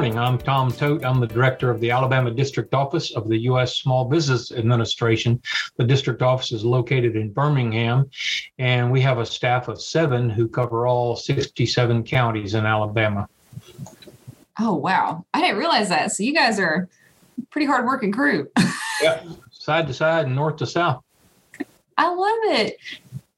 morning. I'm Tom Todt. I'm the director of the Alabama District Office of the U.S. Small Business Administration. The district office is located in Birmingham, and we have a staff of seven who cover all 67 counties in Alabama. Oh, wow. I didn't realize that. So you guys are a pretty hard working crew. yep. Side to side and north to south. I love it.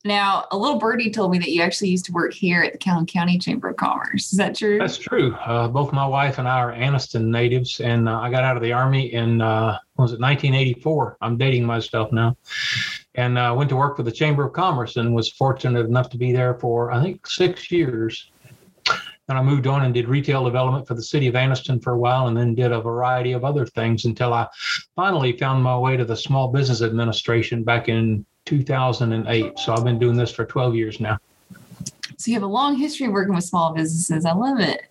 Now, a little birdie told me that you actually used to work here at the Calhoun County Chamber of Commerce. Is that true? That's true. Uh, both my wife and I are Anniston natives, and uh, I got out of the Army in, uh, was it 1984? I'm dating myself now. And uh, went to work for the Chamber of Commerce and was fortunate enough to be there for, I think, six years. And I moved on and did retail development for the city of Anniston for a while and then did a variety of other things until I finally found my way to the Small Business Administration back in 2008. So I've been doing this for 12 years now. So you have a long history of working with small businesses. I love it.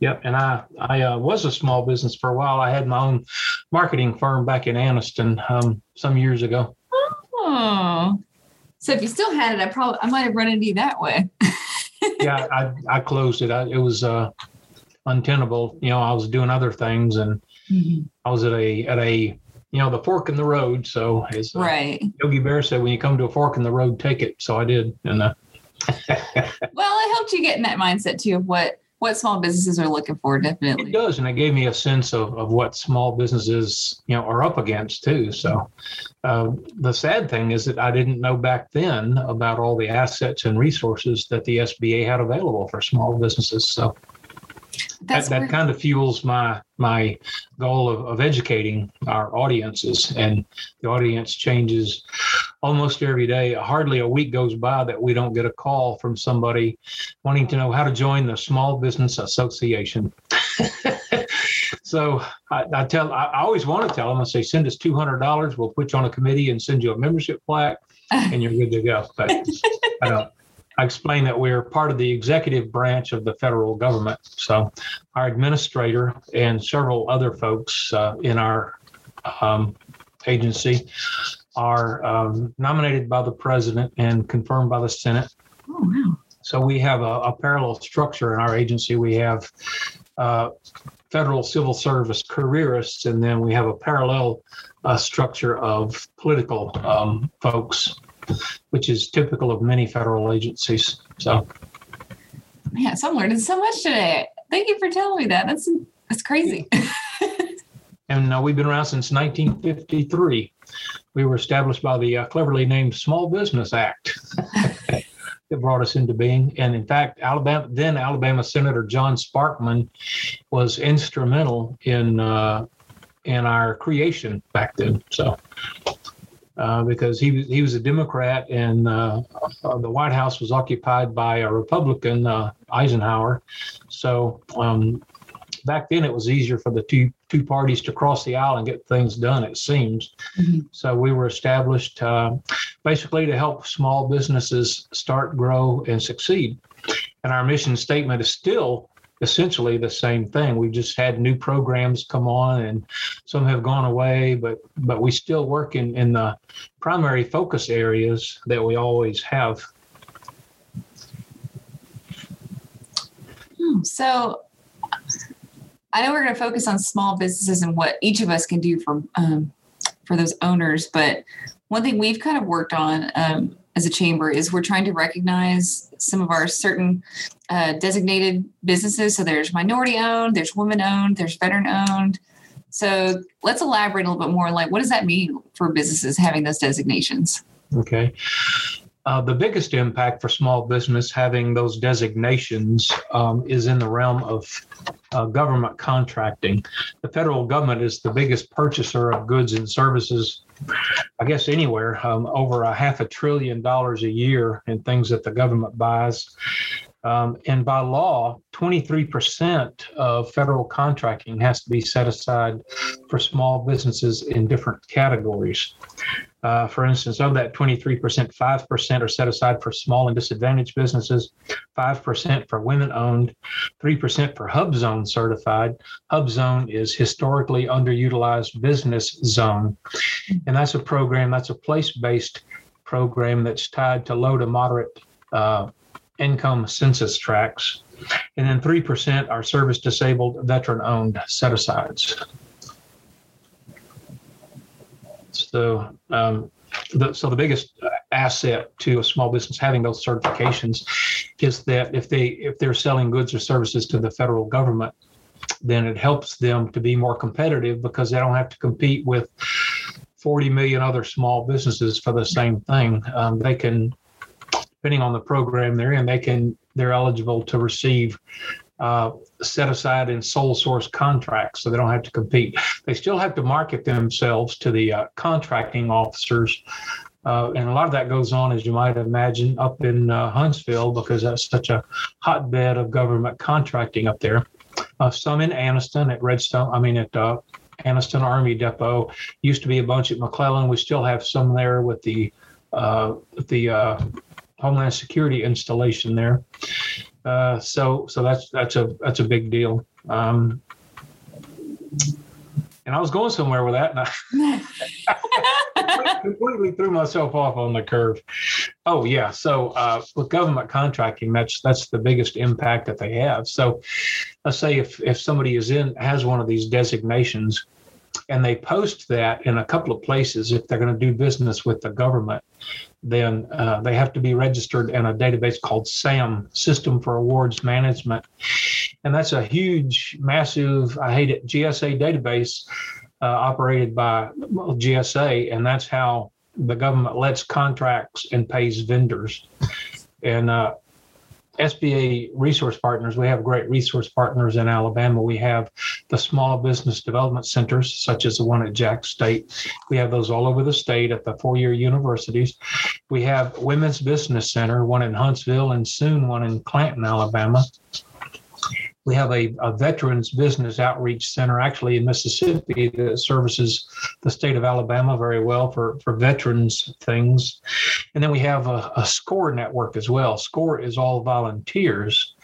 Yep, and I I uh, was a small business for a while. I had my own marketing firm back in Anniston um, some years ago. Oh, so if you still had it, I probably I might have run into you that way. yeah, I I closed it. I, it was uh, untenable. You know, I was doing other things, and mm-hmm. I was at a at a you know the fork in the road. So as uh, right, Yogi Berra said, when you come to a fork in the road, take it. So I did, and uh, well, it helped you get in that mindset too of what what small businesses are looking for. Definitely, it does, and it gave me a sense of of what small businesses you know are up against too. So uh, the sad thing is that I didn't know back then about all the assets and resources that the SBA had available for small businesses. So that, that kind of fuels my my goal of, of educating our audiences and the audience changes almost every day. Hardly a week goes by that we don't get a call from somebody wanting to know how to join the small business association. So I, I tell I, I always want to tell them i say send us $200 we'll put you on a committee and send you a membership plaque and you're good to go. But i don't I explained that we're part of the executive branch of the federal government. So, our administrator and several other folks uh, in our um, agency are um, nominated by the president and confirmed by the Senate. Oh, wow. So, we have a, a parallel structure in our agency. We have uh, federal civil service careerists, and then we have a parallel uh, structure of political um, folks which is typical of many federal agencies. So, yeah, so I'm learning so much today. Thank you for telling me that. That's that's crazy. and uh, we've been around since 1953. We were established by the uh, cleverly named Small Business Act. that brought us into being. And in fact, Alabama then Alabama Senator John Sparkman was instrumental in uh, in our creation back then. So uh, because he was he was a Democrat and uh, uh, the White House was occupied by a Republican, uh, Eisenhower. So um, back then it was easier for the two two parties to cross the aisle and get things done. It seems. Mm-hmm. So we were established basically to help small businesses start, grow, and succeed. And our mission statement is still essentially the same thing. We've just had new programs come on and some have gone away, but but we still work in, in the primary focus areas that we always have. Hmm, so I know we're going to focus on small businesses and what each of us can do for um, for those owners, but one thing we've kind of worked on um, as a chamber is we're trying to recognize some of our certain uh, designated businesses. So there's minority owned, there's women owned, there's veteran owned. So let's elaborate a little bit more. Like, what does that mean for businesses having those designations? Okay. Uh, the biggest impact for small business having those designations um, is in the realm of uh, government contracting. The federal government is the biggest purchaser of goods and services, I guess, anywhere, um, over a half a trillion dollars a year in things that the government buys. Um, and by law, 23% of federal contracting has to be set aside for small businesses in different categories. Uh, for instance, of that 23%, 5% are set aside for small and disadvantaged businesses, 5% for women owned, 3% for Hub Zone certified. Hub Zone is historically underutilized business zone. And that's a program, that's a place based program that's tied to low to moderate uh, income census tracts. And then 3% are service disabled, veteran owned set asides. So, um, the, so the biggest asset to a small business having those certifications is that if they if they're selling goods or services to the federal government, then it helps them to be more competitive because they don't have to compete with 40 million other small businesses for the same thing. Um, they can, depending on the program they're in, they can they're eligible to receive uh, set aside in sole source contracts, so they don't have to compete. They still have to market themselves to the uh, contracting officers. Uh, and a lot of that goes on, as you might imagine, up in uh, Huntsville because that's such a hotbed of government contracting up there. Uh, some in Anniston at Redstone, I mean, at Anniston Army Depot. Used to be a bunch at McClellan. We still have some there with the the Homeland Security installation there. Uh, so so that's that's a that's a big deal. Um, and I was going somewhere with that, and I completely threw myself off on the curve. Oh yeah, so uh, with government contracting, that's that's the biggest impact that they have. So let's say if if somebody is in has one of these designations, and they post that in a couple of places if they're going to do business with the government then uh, they have to be registered in a database called sam system for awards management. And that's a huge massive i hate it gsa database uh, operated by gsa and that's how the government lets contracts and pays vendors. And uh, SBA resource partners, we have great resource partners in Alabama. We have the small business development centers, such as the one at Jax State. We have those all over the state at the four year universities. We have Women's Business Center, one in Huntsville, and soon one in Clanton, Alabama. We have a, a veterans business outreach center actually in Mississippi that services the state of Alabama very well for, for veterans things. And then we have a, a SCORE network as well. SCORE is all volunteers,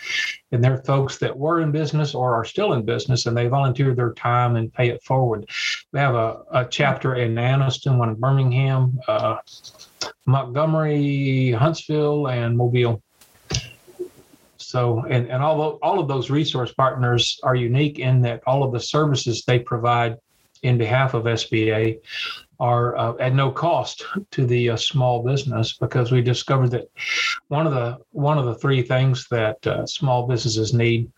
and they're folks that were in business or are still in business, and they volunteer their time and pay it forward. We have a, a chapter in Anniston, one in Birmingham, uh, Montgomery, Huntsville, and Mobile. So, and, and all, all of those resource partners are unique in that all of the services they provide in behalf of SBA are uh, at no cost to the uh, small business because we discovered that one of the one of the three things that uh, small businesses need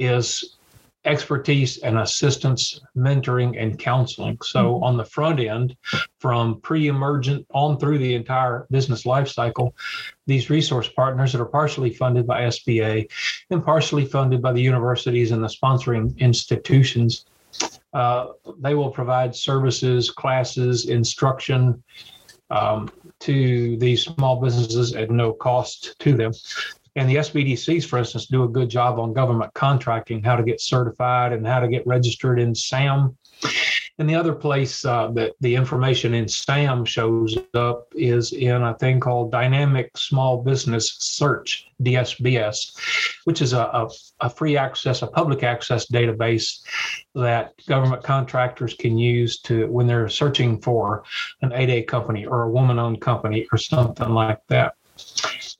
is expertise and assistance, mentoring, and counseling. So, mm-hmm. on the front end, from pre emergent on through the entire business life cycle, these resource partners that are partially funded by SBA and partially funded by the universities and the sponsoring institutions. Uh, they will provide services, classes, instruction um, to these small businesses at no cost to them. And the SBDCs, for instance, do a good job on government contracting, how to get certified and how to get registered in SAM. And the other place uh, that the information in SAM shows up is in a thing called Dynamic Small Business Search, DSBS, which is a, a, a free access, a public access database that government contractors can use to when they're searching for an 8A company or a woman owned company or something like that.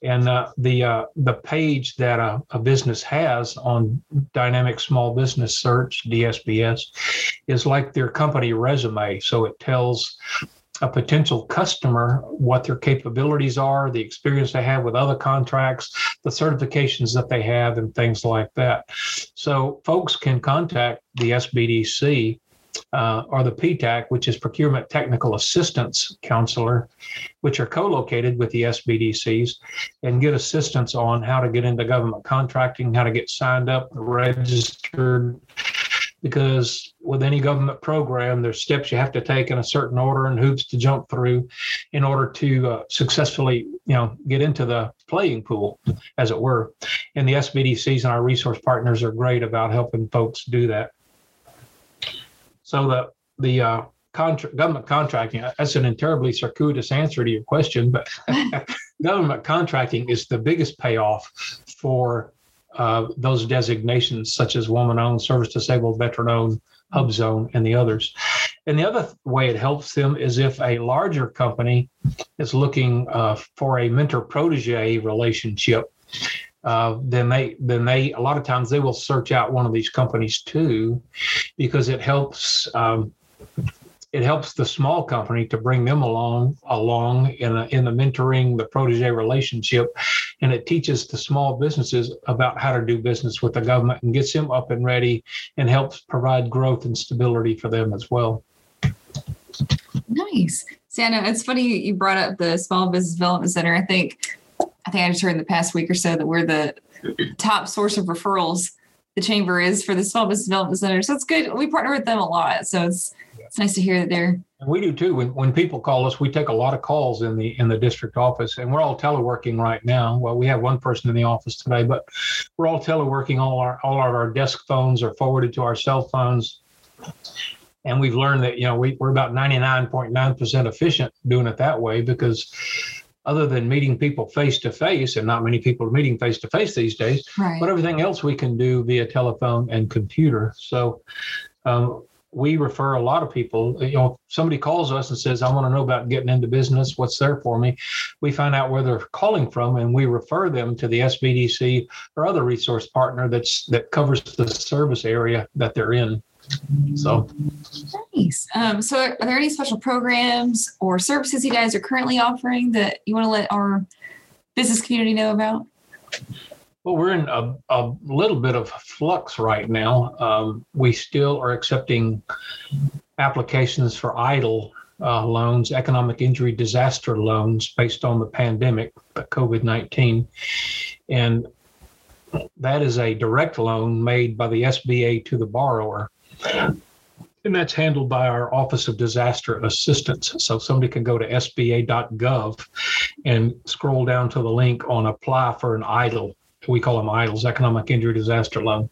And uh, the uh, the page that a, a, business has on Dynamic Small Business Search (DSBS) is like their company resume. So it tells a potential customer what their capabilities are, the experience they have with other contracts, the certifications that they have, and things like that. So folks can contact the SBDC uh, or the PTAC, which is Procurement Technical Assistance Counselor, which are co located with the SBDCs, and get assistance on how to get into government contracting, how to get signed up, registered. Because with any government program, there's steps you have to take in a certain order and hoops to jump through in order to uh, successfully, you know, get into the playing pool, as it were. And the SBDCs and our resource partners are great about helping folks do that. So the the uh, contra- government contracting that's an terribly circuitous answer to your question, but government contracting is the biggest payoff for uh, those designations, such as woman-owned, service-disabled, veteran-owned, hub zone, and the others. And the other way it helps them is if a larger company is looking uh, for a mentor protege relationship uh, then they then they a lot of times they will search out one of these companies too, because it helps. Um, it helps the small company to bring them along along in a, in the mentoring the protege relationship and it teaches the small businesses about how to do business with the government and gets them up and ready and helps provide growth and stability for them as well nice santa it's funny you brought up the small business development center i think i think i just heard in the past week or so that we're the top source of referrals the chamber is for the small business development center so it's good we partner with them a lot so it's it's nice to hear that they're and we do too. When when people call us, we take a lot of calls in the in the district office, and we're all teleworking right now. Well, we have one person in the office today, but we're all teleworking. All our all of our desk phones are forwarded to our cell phones, and we've learned that you know we, we're about ninety nine point nine percent efficient doing it that way because other than meeting people face to face, and not many people are meeting face to face these days, right. but everything else we can do via telephone and computer. So. Um, we refer a lot of people. You know, somebody calls us and says, "I want to know about getting into business. What's there for me?" We find out where they're calling from, and we refer them to the SBDC or other resource partner that's that covers the service area that they're in. So nice. Um, so, are there any special programs or services you guys are currently offering that you want to let our business community know about? Well, we're in a, a little bit of flux right now. Um, we still are accepting applications for EIDL uh, loans, economic injury disaster loans, based on the pandemic, COVID 19. And that is a direct loan made by the SBA to the borrower. And that's handled by our Office of Disaster Assistance. So somebody can go to sba.gov and scroll down to the link on apply for an EIDL we call them EIDLs, economic injury disaster loan.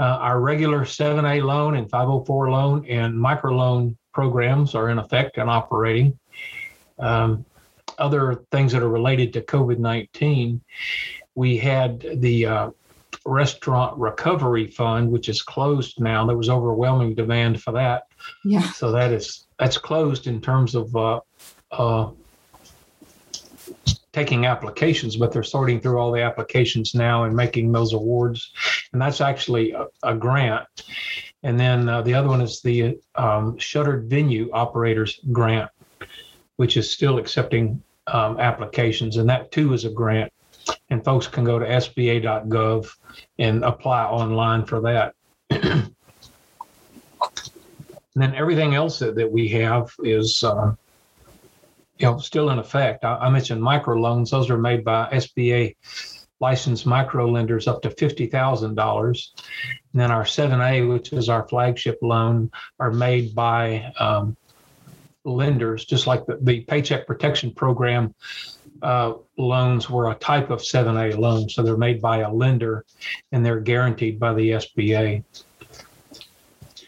Uh, our regular 7A loan and 504 loan and microloan programs are in effect and operating. Um, other things that are related to COVID 19, we had the uh, Restaurant Recovery Fund, which is closed now. There was overwhelming demand for that. Yeah. So that is that's closed in terms of uh, uh, taking applications, but they're sorting through all the applications now and making those awards. And that's actually a, a grant. And then uh, the other one is the um, Shuttered Venue Operators Grant, which is still accepting um, applications. And that too is a grant. And folks can go to sba.gov and apply online for that. and then everything else that, that we have is uh, you know, still in effect. I, I mentioned microloans; those are made by SBA licensed micro lenders up to fifty thousand dollars. And then our 7A, which is our flagship loan, are made by um, lenders, just like the, the Paycheck Protection Program uh, loans were a type of 7A loan. So they're made by a lender and they're guaranteed by the SBA.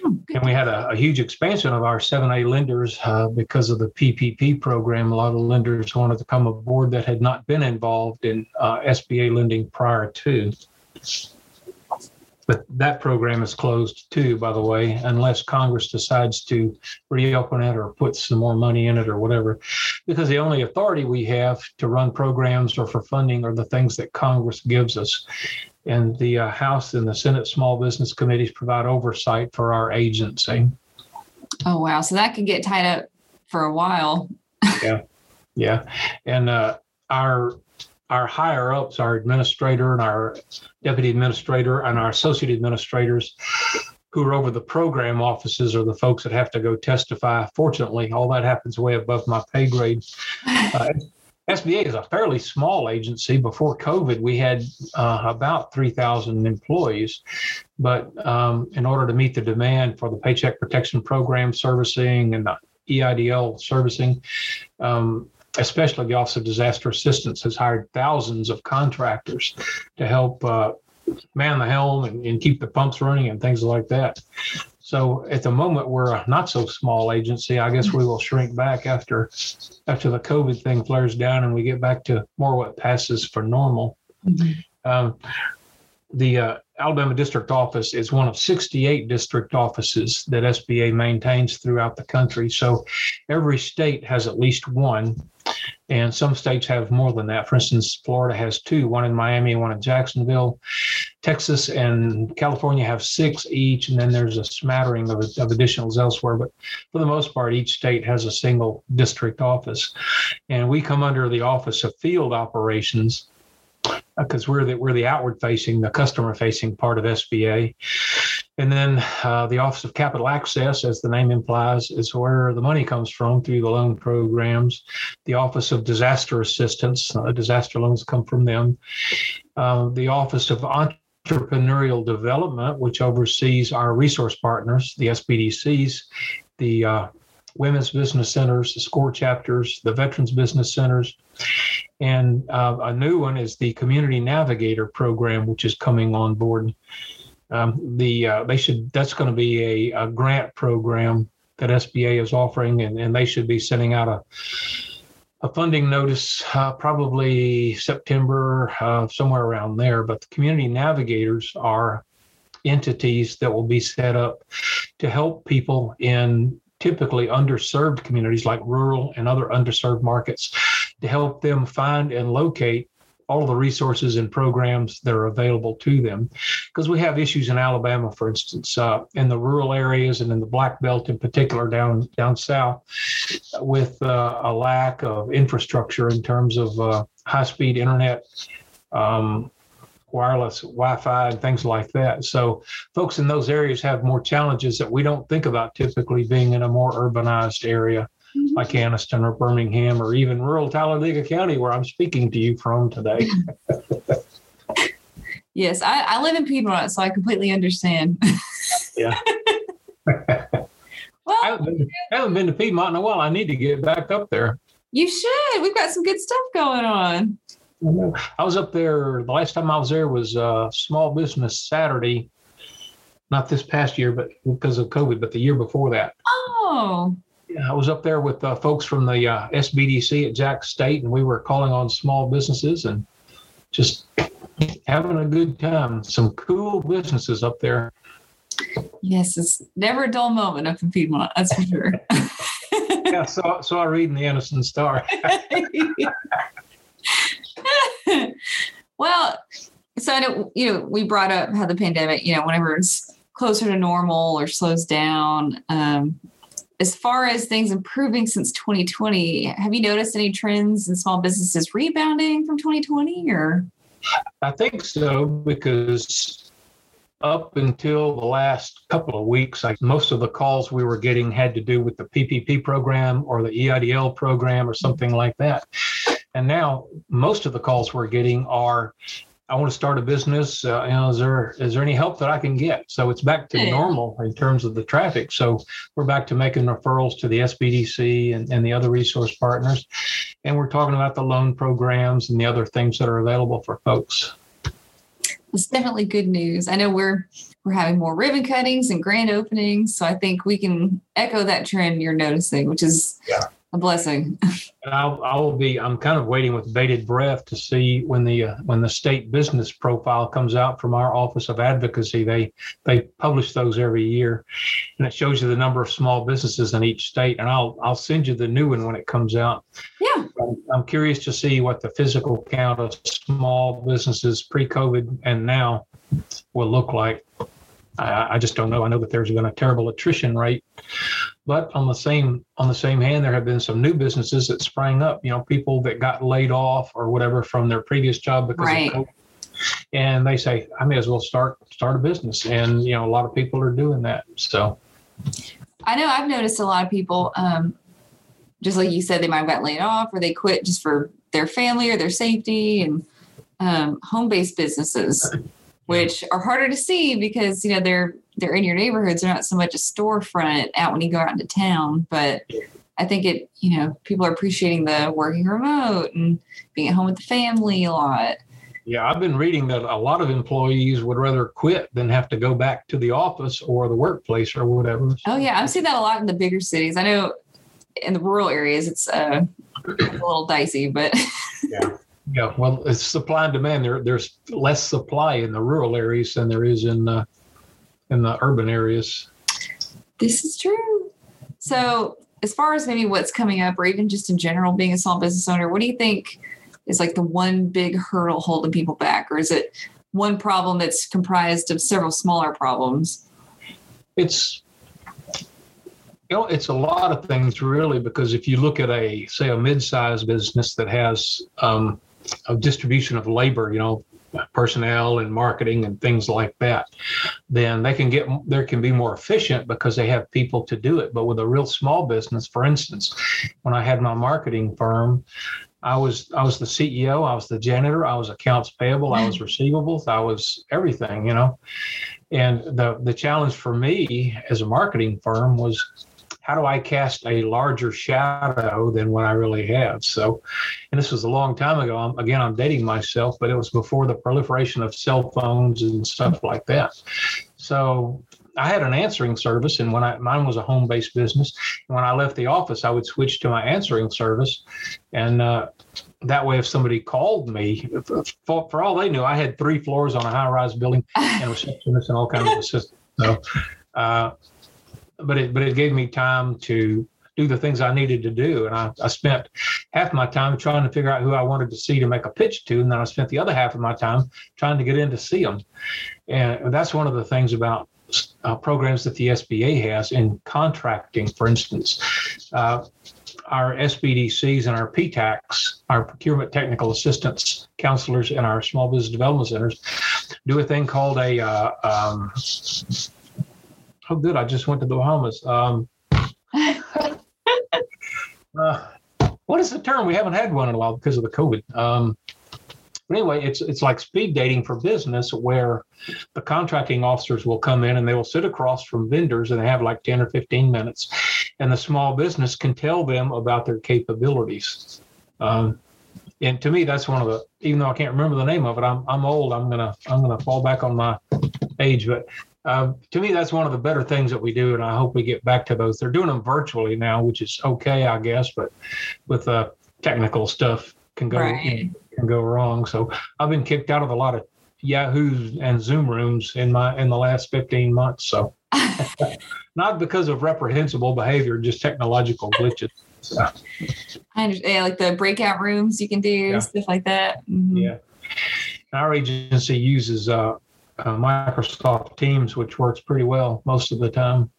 And we had a, a, huge expansion of our 7A lenders uh, because of the PPP program. A lot of lenders wanted to come aboard that had not been involved in uh, SBA lending prior to. But that program is closed too, by the way, unless Congress decides to reopen it or put some more money in it or whatever. Because the only authority we have to run programs or for funding are the things that Congress gives us and the uh, House and the Senate Small Business Committees provide oversight for our agency. Oh wow! So that could get tied up for a while. yeah, yeah, and uh, our our higher ups, our administrator and our deputy administrator and our associate administrators who are over the program offices are the folks that have to go testify. Fortunately, all that happens way above my pay grade. Uh, SBA is a fairly small agency. Before COVID, we had uh, about 3,000 employees. But um, in order to meet the demand for the Paycheck Protection Program servicing and the EIDL servicing, um, especially the Office of Disaster Assistance has hired thousands of contractors to help uh, man the helm and, and keep the pumps running and things like that. So at the moment, we're a not so small agency. I guess we will shrink back after after the COVID thing flares down and we get back to more what passes for normal. Mm-hmm. Um, the uh, Alabama District Office is one of 68 district offices that SBA maintains throughout the country. So every state has at least one. And some states have more than that. For instance, Florida has two, one in Miami, one in Jacksonville. Texas and California have six each, and then there's a smattering of, of additionals elsewhere. But for the most part, each state has a single district office. And we come under the Office of Field Operations because we're the we're the outward facing, the customer facing part of SBA. And then uh, the Office of Capital Access, as the name implies, is where the money comes from through the loan programs. The Office of Disaster Assistance, uh, disaster loans come from them. Uh, the Office of Entrepreneurial Development, which oversees our resource partners, the SBDCs, the uh, women's business centers, the SCORE chapters, the veterans business centers. And uh, a new one is the Community Navigator program, which is coming on board. Um, the uh, they should that's going to be a, a, grant program that SBA is offering, and, and they should be sending out a a funding notice uh, probably September, uh, somewhere around there. But the community navigators are entities that will be set up to help people in typically underserved communities like rural and other underserved markets to help them find and locate all the resources and programs that are available to them. Because we have issues in Alabama, for instance, uh, in the rural areas and in the Black Belt in particular down down south, with uh, a lack of infrastructure in terms of uh, high speed internet. Um, wireless Wi-Fi and things like that. So folks in those areas have more challenges that we don't think about typically being in a more urbanized area mm-hmm. like Anniston or Birmingham or even rural Talladega County where I'm speaking to you from today. yes, I, I live in Piedmont, so I completely understand. yeah. well, I haven't, been, I haven't been to Piedmont in a while. I need to get back up there. You should. We've got some good stuff going on. I was up there. The last time I was there was uh, Small Business Saturday. Not this past year, but because of COVID, but the year before that. Oh. I was up there with uh, folks from the uh, SBDC at Jax State, and we were calling on small businesses and just having a good time. Some cool businesses up there. Yes, it's never a dull moment up in Piedmont. That's for sure. yeah, so so I read in the Anniston Star. well, so I know, you know, we brought up how the pandemic, you know, whenever it's closer to normal or slows down, um, as far as things improving since 2020, have you noticed any trends in small businesses rebounding from 2020 or? I think so because up until the last couple of weeks, most of the calls we were getting had to do with the PPP program or the EIDL program or something like that. And now most of the calls we're getting are, I want to start a business. Uh, you know, is there is there any help that I can get? So it's back to normal in terms of the traffic. So we're back to making referrals to the SBDC and, and the other resource partners, and we're talking about the loan programs and the other things that are available for folks. It's definitely good news. I know we're we're having more ribbon cuttings and grand openings, so I think we can echo that trend you're noticing, which is yeah a blessing. I'll, I'll be. I'm kind of waiting with bated breath to see when the uh, when the state business profile comes out from our Office of Advocacy. They they publish those every year, and it shows you the number of small businesses in each state. And I'll I'll send you the new one when it comes out. Yeah. I'm, I'm curious to see what the physical count of small businesses pre-COVID and now will look like. I, I just don't know. I know that there's been a terrible attrition rate, but on the same on the same hand, there have been some new businesses that sprang up. You know, people that got laid off or whatever from their previous job because right. of COVID, and they say, I may as well start start a business. And you know, a lot of people are doing that. So, I know I've noticed a lot of people, um, just like you said, they might have got laid off or they quit just for their family or their safety and um, home based businesses which are harder to see because you know they're they're in your neighborhoods. They're not so much a storefront out when you go out into town, but I think it you know people are appreciating the working remote and being at home with the family a lot. Yeah, I've been reading that a lot of employees would rather quit than have to go back to the office or the workplace or whatever. Oh yeah, I've seen that a lot in the bigger cities. I know in the rural areas it's uh, a little dicey, but yeah. Yeah, well, it's supply and demand. There, there's less supply in the rural areas than there is in uh, in the urban areas. This is true. So, as far as maybe what's coming up, or even just in general, being a small business owner, what do you think is like the one big hurdle holding people back, or is it one problem that's comprised of several smaller problems? It's you know, it's a lot of things really, because if you look at a say a mid-sized business that has um, a distribution of labor, you know, personnel and marketing and things like that, then they can get there can be more efficient because they have people to do it. But with a real small business, for instance, when I had my marketing firm, I was I was the CEO, I was the janitor, I was accounts payable, I was mm-hmm. receivables, I was everything, you know. And the the challenge for me as a marketing firm was how do I cast a larger shadow than what I really have? So, and this was a long time ago. I'm, again, I'm dating myself, but it was before the proliferation of cell phones and stuff like that. So I had an answering service, and when I mine was a home-based business. And when I left the office, I would switch to my answering service, and uh, that way, if somebody called me, for, for, all they knew, I had three floors on a high-rise building and receptionists and all kinds of assistants. So. Uh, but it but it gave me time to do the things I needed to do. And I, I spent half my time trying to figure out who I wanted to see to make a pitch to. And then I spent the other half of my time trying to get in to see them. And that's one of the things about uh, programs that the SBA has in contracting, for instance. Uh, our SBDCs and our PTACs, our procurement technical assistance counselors, and our small business development centers do a thing called a uh, um, Oh, good. I just went to the Bahamas. Um, uh, what is the term? We haven't had one in a while because of the COVID. Um, but anyway, it's it's like speed dating for business, where the contracting officers will come in and they will sit across from vendors and they have like ten or fifteen minutes, and the small business can tell them about their capabilities. Um, and to me, that's one of the. Even though I can't remember the name of it, I'm I'm old. I'm gonna I'm gonna fall back on my age, but uh, to me, that's one of the better things that we do, and I hope we get back to those. They're doing them virtually now, which is okay, I guess, but with uh, technical stuff can go right. can go wrong. So I've been kicked out of a lot of Yahoo's and Zoom rooms in my in the last 15 months. So not because of reprehensible behavior, just technological glitches. So. I understand, yeah, like the breakout rooms you can do yeah. stuff like that. Mm-hmm. Yeah, our agency uses uh, uh, Microsoft Teams, which works pretty well most of the time.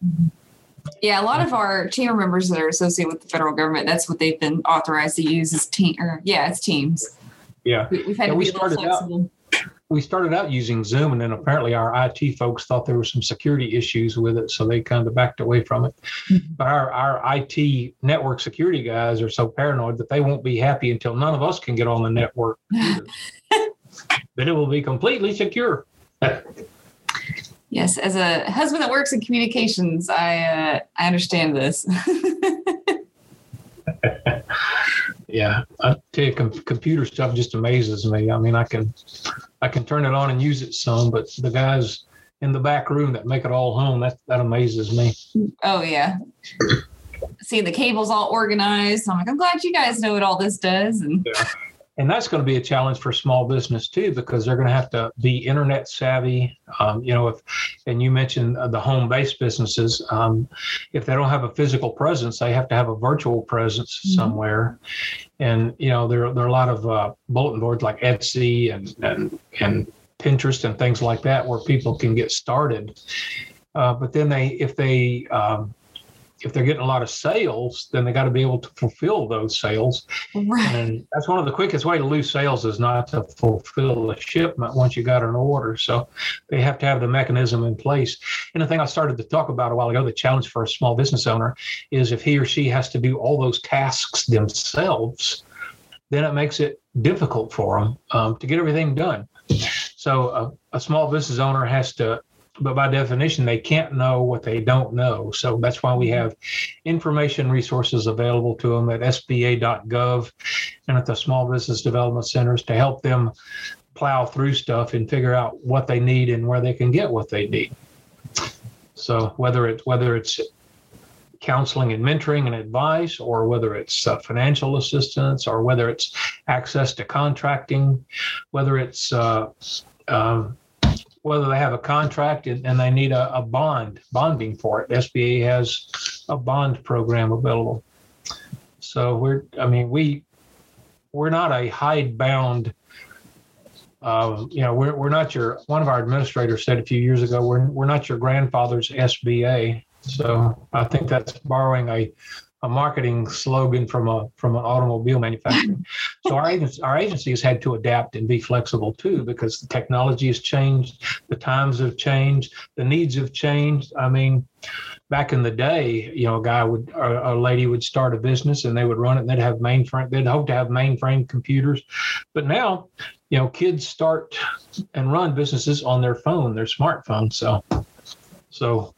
Yeah, a lot of our chamber members that are associated with the federal government, that's what they've been authorized to use is team. Or yeah, it's Teams. Yeah, we, have had yeah, to be we started flexible. Out, we started out using Zoom, and then apparently our IT folks thought there were some security issues with it, so they kind of backed away from it. Mm-hmm. But our our IT network security guys are so paranoid that they won't be happy until none of us can get on the network. That it will be completely secure yes, as a husband that works in communications, I uh, I understand this. yeah, I tell you, com- computer stuff just amazes me. I mean, I can I can turn it on and use it some, but the guys in the back room that make it all home that that amazes me. Oh yeah. Seeing the cables all organized, I'm like, I'm glad you guys know what all this does. And yeah and that's going to be a challenge for small business too because they're going to have to be internet savvy. Um, you know if and you mentioned the home-based businesses um, if they don't have a physical presence they have to have a virtual presence mm-hmm. somewhere. And you know there, there are a lot of uh, bulletin boards like etsy and, and and pinterest and things like that where people can get started. Uh, but then they if they um, if they're getting a lot of sales, then they got to be able to fulfill those sales. Right. And that's one of the quickest way to lose sales is not to fulfill a shipment once you got an order. So they have to have the mechanism in place. And the thing I started to talk about a while ago, the challenge for a small business owner is if he or she has to do all those tasks themselves, then it makes it difficult for them um, to get everything done. So a, a small business owner has to but by definition, they can't know what they don't know. So that's why we have information resources available to them at SBA.gov and at the Small Business Development Centers to help them plow through stuff and figure out what they need and where they can get what they need. So whether it's whether it's counseling and mentoring and advice, or whether it's uh, financial assistance, or whether it's access to contracting, whether it's uh, um, whether they have a contract and, and they need a, a, bond bonding for it. SBA has a bond program available. So we're, I mean, we we're not a hidebound. Uh, you know, we're, we're not your. One of our administrators said a few years ago, we're we're not your grandfather's SBA. So I think that's borrowing a a marketing slogan from a from an automobile manufacturer. so our agency, our agency has had to adapt and be flexible too because the technology has changed, the times have changed, the needs have changed. I mean, back in the day, you know, a guy would a, a lady would start a business and they would run it and they'd have mainframe, they'd hope to have mainframe computers. But now, you know, kids start and run businesses on their phone, their smartphone. So so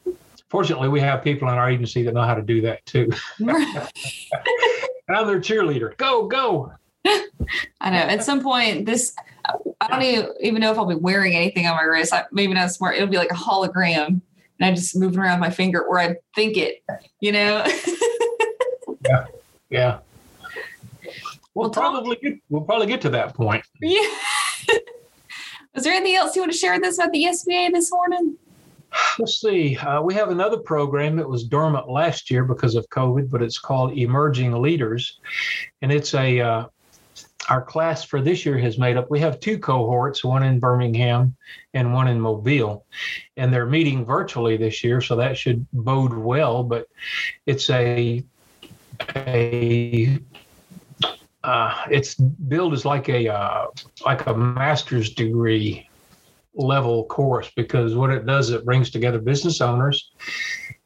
fortunately, we have people in our agency that know how to do that too. and I'm their cheerleader. Go, go. I know. At some point, this I don't even know if I'll be wearing anything on my wrist. I, maybe not smart. It'll be like a hologram, and I just moving around my finger, or I think it. You know. yeah. Yeah. We'll, probably get, we'll probably get to that point. Yeah. Was there anything else you want to share with us about the SBA this morning? Let's see. Uh, we have another program that was dormant last year because of COVID, but it's called Emerging Leaders, and it's a uh, our class for this year has made up. We have two cohorts, one in Birmingham and one in Mobile, and they're meeting virtually this year, so that should bode well. But it's a a uh, it's billed as like a uh, like a master's degree level course because what it does it brings together business owners.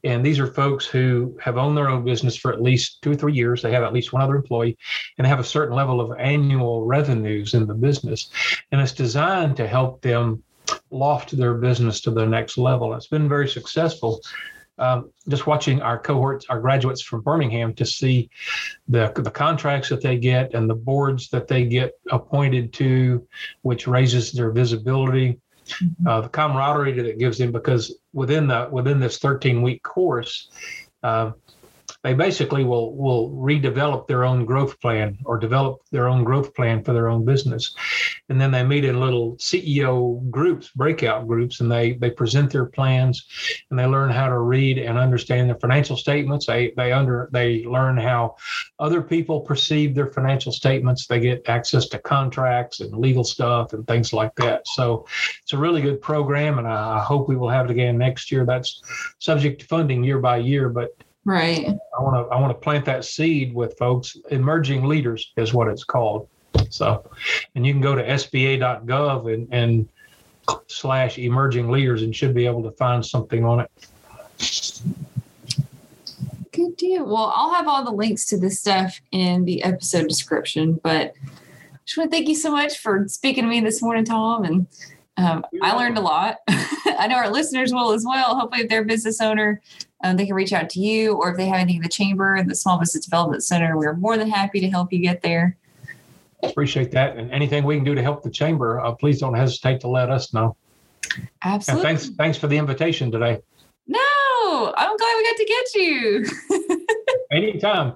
And these are folks who have owned their own business for at least two or three years. They have at least one other employee and have a certain level of annual revenues in the business. And it's designed to help them loft their business to the next level. It's been very successful. Um, just watching our cohorts, our graduates from Birmingham, to see the the contracts that they get and the boards that they get appointed to, which raises their visibility. Uh, the camaraderie that it gives him because within the within this 13 week course uh, they basically will will redevelop their own growth plan or develop their own growth plan for their own business. And then they meet in little ceo groups breakout groups and they they present their plans and they learn how to read and understand their financial statements. They they under they learn how other people perceive their financial statements. They get access to contracts and legal stuff and things like that. So it's a really good program and i, I hope we will have it again next year. That's subject to funding year by year but Right. I want to I want to plant that seed with folks. Emerging leaders is what it's called. So, and you can go to sba.gov and and slash emerging leaders and should be able to find something on it. Good deal. Well, I'll have all the links to this stuff in the episode description, but I just want to thank you so much for speaking to me this morning, Tom. And um, I learned a lot. I know our listeners will as well. Hopefully, if they're a business owner, um, they can reach out to you, or if they have anything in the chamber, and the Small Business Development Center, we're more than happy to help you get there. Appreciate that. And anything we can do to help the chamber, uh, please don't hesitate to let us know. Absolutely. And thanks, thanks for the invitation today. No, I'm glad we got to get you. Anytime.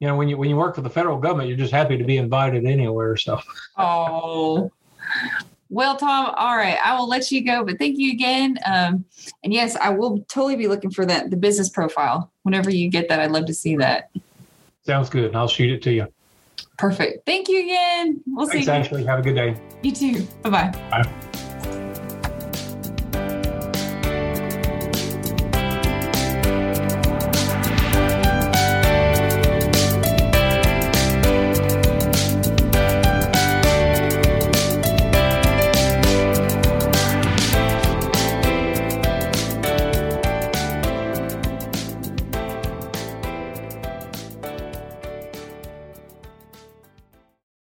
You know, when you when you work for the federal government, you're just happy to be invited anywhere. So. Oh. Well, Tom, all right, I will let you go, but thank you again. Um, and yes, I will totally be looking for that the business profile. Whenever you get that, I'd love to see that. Sounds good. I'll shoot it to you. Perfect. Thank you again. We'll Thanks, see. You. Ashley. Have a good day. You too. Bye-bye. Bye.